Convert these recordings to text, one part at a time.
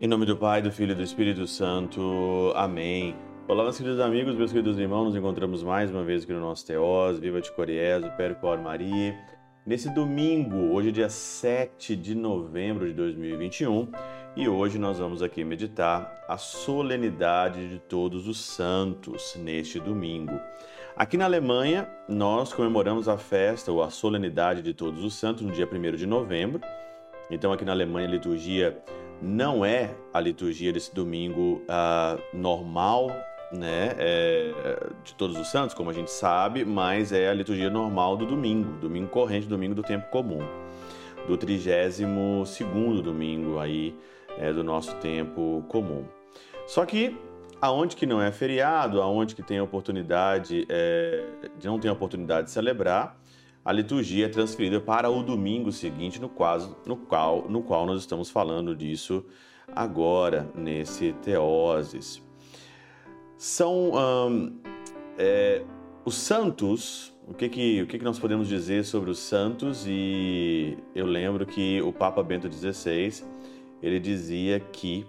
Em nome do Pai, do Filho e do Espírito Santo. Amém. Olá, meus queridos amigos, meus queridos irmãos, nos encontramos mais uma vez aqui no nosso Teós, Viva de Coriés, o Percor Maria. Nesse domingo, hoje dia 7 de novembro de 2021, e hoje nós vamos aqui meditar a solenidade de todos os santos neste domingo. Aqui na Alemanha, nós comemoramos a festa ou a solenidade de todos os santos no dia 1 de novembro. Então, aqui na Alemanha, a liturgia não é a liturgia desse domingo uh, normal, né, é, de todos os santos, como a gente sabe, mas é a liturgia normal do domingo, domingo corrente, domingo do tempo comum, do 32 segundo domingo aí é, do nosso tempo comum. Só que aonde que não é feriado, aonde que tem oportunidade é, não tem oportunidade de celebrar, a liturgia é transferida para o domingo seguinte, no, qual, no, qual, no qual nós estamos falando disso agora, nesse Teoses. São hum, é, os santos, o, que, que, o que, que nós podemos dizer sobre os santos? E eu lembro que o Papa Bento XVI, ele dizia que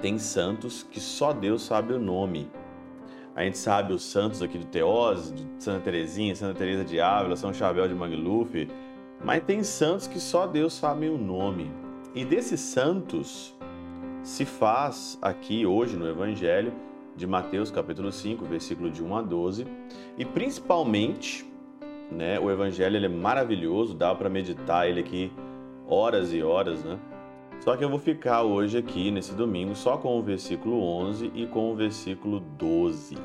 tem santos que só Deus sabe o nome. A gente sabe os santos aqui do Teose, de Santa Teresinha, Santa Teresa de Ávila, São Chabel de Magluf, mas tem santos que só Deus sabe o nome. E desses santos se faz aqui hoje no Evangelho de Mateus capítulo 5, versículo de 1 a 12, e principalmente, né, o evangelho ele é maravilhoso, dá para meditar ele aqui horas e horas, né? Só que eu vou ficar hoje aqui, nesse domingo, só com o versículo 11 e com o versículo 12.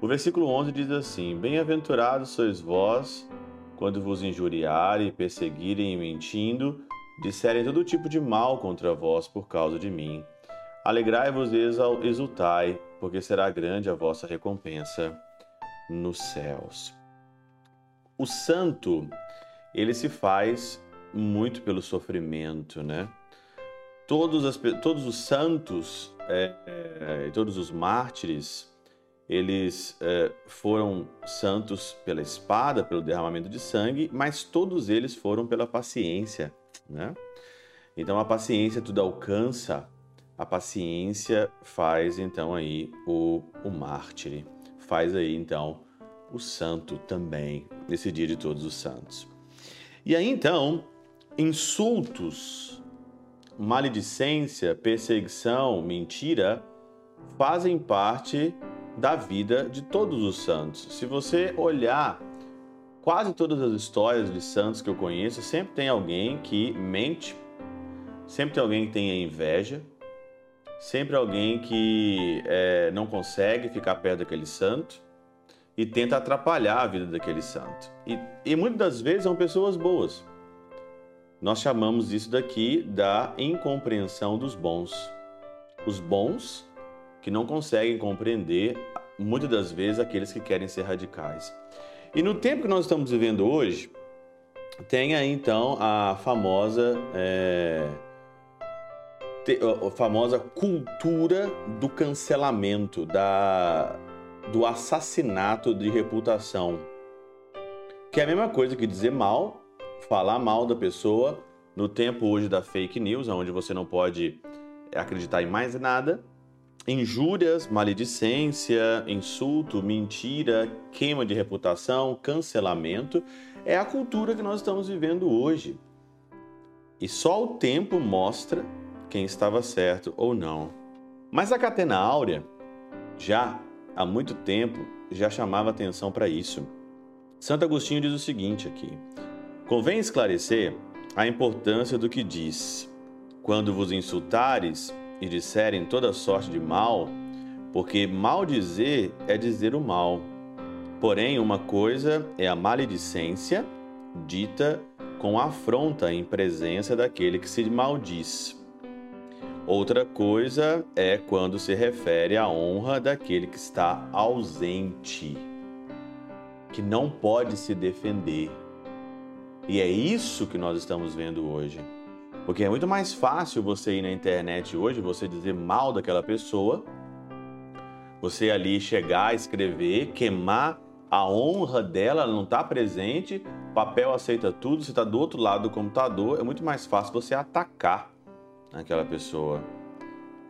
O versículo 11 diz assim: Bem-aventurados sois vós quando vos injuriarem, perseguirem e mentindo, disserem todo tipo de mal contra vós por causa de mim. Alegrai-vos e exultai, porque será grande a vossa recompensa nos céus. O santo, ele se faz muito pelo sofrimento, né? Todos, as, todos os santos é, é, todos os mártires, eles é, foram santos pela espada, pelo derramamento de sangue, mas todos eles foram pela paciência, né? Então a paciência tudo alcança, a paciência faz então aí o, o mártir, faz aí então o santo também, nesse dia de todos os santos. E aí então, insultos, maledicência, perseguição, mentira fazem parte da vida de todos os santos. Se você olhar quase todas as histórias de santos que eu conheço, sempre tem alguém que mente, sempre tem alguém que tem inveja, sempre alguém que é, não consegue ficar perto daquele santo e tenta atrapalhar a vida daquele santo. E, e muitas das vezes são pessoas boas. Nós chamamos isso daqui da incompreensão dos bons. Os bons que não conseguem compreender, muitas das vezes, aqueles que querem ser radicais. E no tempo que nós estamos vivendo hoje, tem aí então a famosa, é, a famosa cultura do cancelamento, da, do assassinato de reputação. Que é a mesma coisa que dizer mal falar mal da pessoa no tempo hoje da fake news, onde você não pode acreditar em mais nada. Injúrias, maledicência, insulto, mentira, queima de reputação, cancelamento é a cultura que nós estamos vivendo hoje. E só o tempo mostra quem estava certo ou não. Mas a Catena Áurea, já há muito tempo, já chamava atenção para isso. Santo Agostinho diz o seguinte aqui: Convém esclarecer a importância do que diz: Quando vos insultares e disserem toda sorte de mal, porque mal dizer é dizer o mal. Porém, uma coisa é a maledicência, dita com afronta em presença daquele que se maldiz. Outra coisa é quando se refere à honra daquele que está ausente, que não pode se defender e é isso que nós estamos vendo hoje. Porque é muito mais fácil você ir na internet hoje, você dizer mal daquela pessoa, você ali chegar, escrever, queimar a honra dela não está presente, papel aceita tudo, você está do outro lado do computador, é muito mais fácil você atacar aquela pessoa.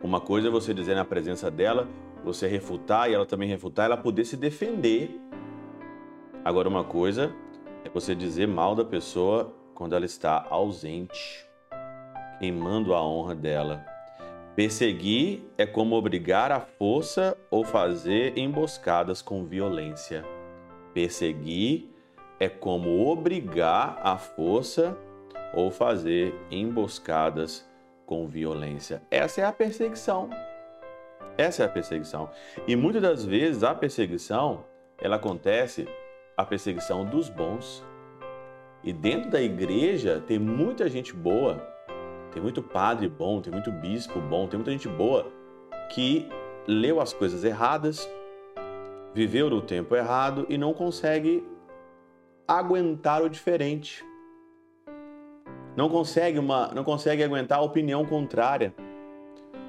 Uma coisa é você dizer na presença dela, você refutar e ela também refutar, ela poder se defender. Agora, uma coisa é você dizer mal da pessoa quando ela está ausente, queimando a honra dela. Perseguir é como obrigar à força ou fazer emboscadas com violência. Perseguir é como obrigar à força ou fazer emboscadas com violência. Essa é a perseguição. Essa é a perseguição. E muitas das vezes a perseguição, ela acontece a perseguição dos bons. E dentro da igreja tem muita gente boa, tem muito padre bom, tem muito bispo bom, tem muita gente boa que leu as coisas erradas, viveu no tempo errado e não consegue aguentar o diferente. Não consegue uma, não consegue aguentar a opinião contrária.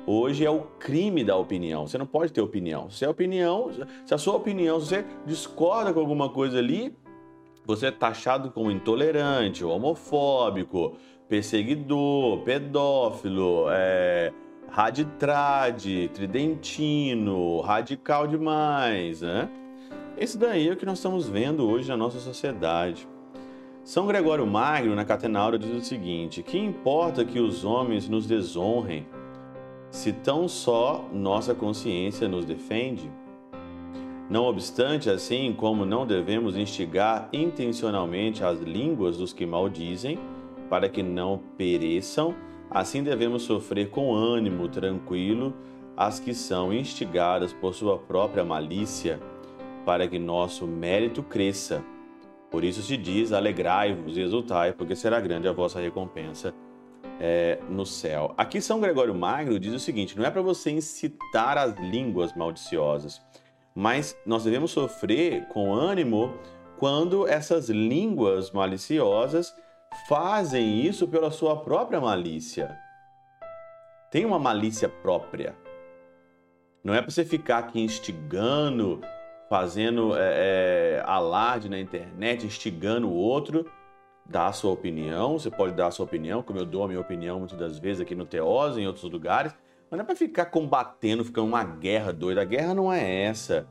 Hoje é o crime da opinião. Você não pode ter opinião. Se a opinião, se a sua opinião, se você discorda com alguma coisa ali, você é taxado como intolerante, homofóbico, perseguidor, pedófilo, é, raditrade, tridentino, radical demais, né? Esse daí é o que nós estamos vendo hoje na nossa sociedade. São Gregório Magno, na Catenaura, diz o seguinte: Que importa que os homens nos desonrem, se tão só nossa consciência nos defende? Não obstante, assim como não devemos instigar intencionalmente as línguas dos que maldizem, para que não pereçam, assim devemos sofrer com ânimo tranquilo as que são instigadas por sua própria malícia, para que nosso mérito cresça. Por isso se diz: alegrai-vos e exultai, porque será grande a vossa recompensa é, no céu. Aqui São Gregório Magno diz o seguinte: não é para você incitar as línguas maliciosas, mas nós devemos sofrer com ânimo quando essas línguas maliciosas fazem isso pela sua própria malícia. Tem uma malícia própria. Não é para você ficar aqui instigando, fazendo é, é, alarde na internet, instigando o outro, dar a sua opinião. Você pode dar a sua opinião, como eu dou a minha opinião muitas das vezes aqui no Teose, em outros lugares. Mas não é para ficar combatendo, ficando uma guerra doida. A guerra não é essa.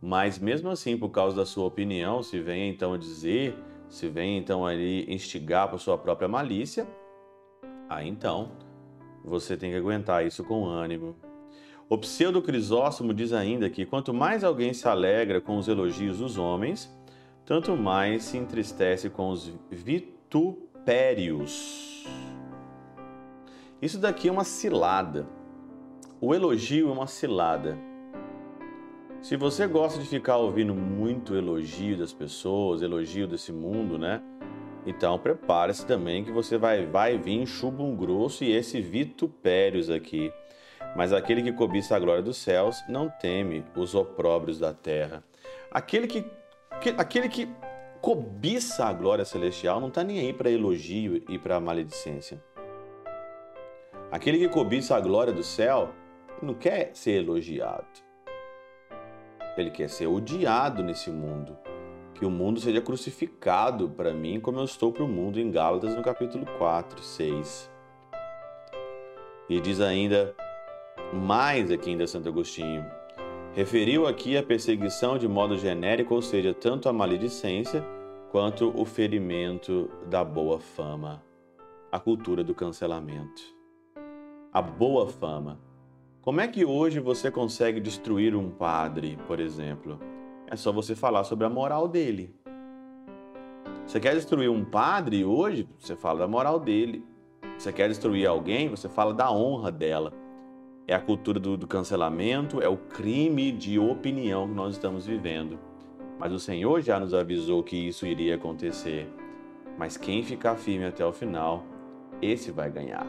Mas mesmo assim, por causa da sua opinião, se vem então dizer se vem então ali instigar por sua própria malícia, aí então você tem que aguentar isso com ânimo. O pseudo Crisóstomo diz ainda que quanto mais alguém se alegra com os elogios dos homens, tanto mais se entristece com os vitupérios. Isso daqui é uma cilada. O elogio é uma cilada. Se você gosta de ficar ouvindo muito elogio das pessoas, elogio desse mundo, né? Então prepare-se também que você vai, vai vir chubum grosso e esse vitupérios aqui. Mas aquele que cobiça a glória dos céus não teme os opróbrios da terra. Aquele que, aquele que cobiça a glória celestial não está nem aí para elogio e para maledicência. Aquele que cobiça a glória do céu não quer ser elogiado. Ele quer ser odiado nesse mundo. Que o mundo seja crucificado para mim, como eu estou para o mundo, em Gálatas, no capítulo 4, 6. E diz ainda mais aqui ainda Santo Agostinho. Referiu aqui a perseguição de modo genérico, ou seja, tanto a maledicência quanto o ferimento da boa fama, a cultura do cancelamento. A boa fama como é que hoje você consegue destruir um padre, por exemplo? É só você falar sobre a moral dele. Você quer destruir um padre hoje? Você fala da moral dele. Você quer destruir alguém? Você fala da honra dela. É a cultura do, do cancelamento, é o crime de opinião que nós estamos vivendo. Mas o Senhor já nos avisou que isso iria acontecer. Mas quem ficar firme até o final, esse vai ganhar.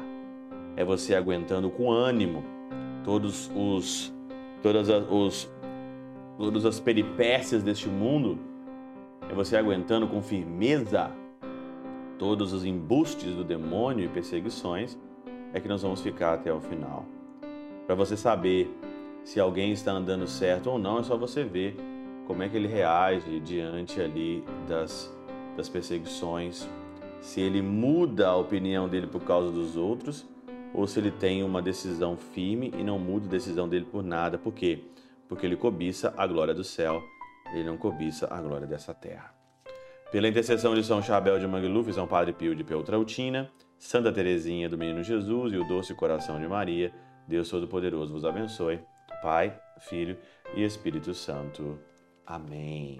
É você aguentando com ânimo, todos os todas as, os, todas as peripécias deste mundo, é você aguentando com firmeza todos os embustes do demônio e perseguições, é que nós vamos ficar até o final. Para você saber se alguém está andando certo ou não, é só você ver como é que ele reage diante ali das, das perseguições, se ele muda a opinião dele por causa dos outros ou se ele tem uma decisão firme e não muda a decisão dele por nada. Por quê? Porque ele cobiça a glória do céu, ele não cobiça a glória dessa terra. Pela intercessão de São Chabel de Mangluf, São Padre Pio de Peltrautina, Santa Teresinha do Menino Jesus e o Doce Coração de Maria, Deus Todo-Poderoso vos abençoe. Pai, Filho e Espírito Santo. Amém.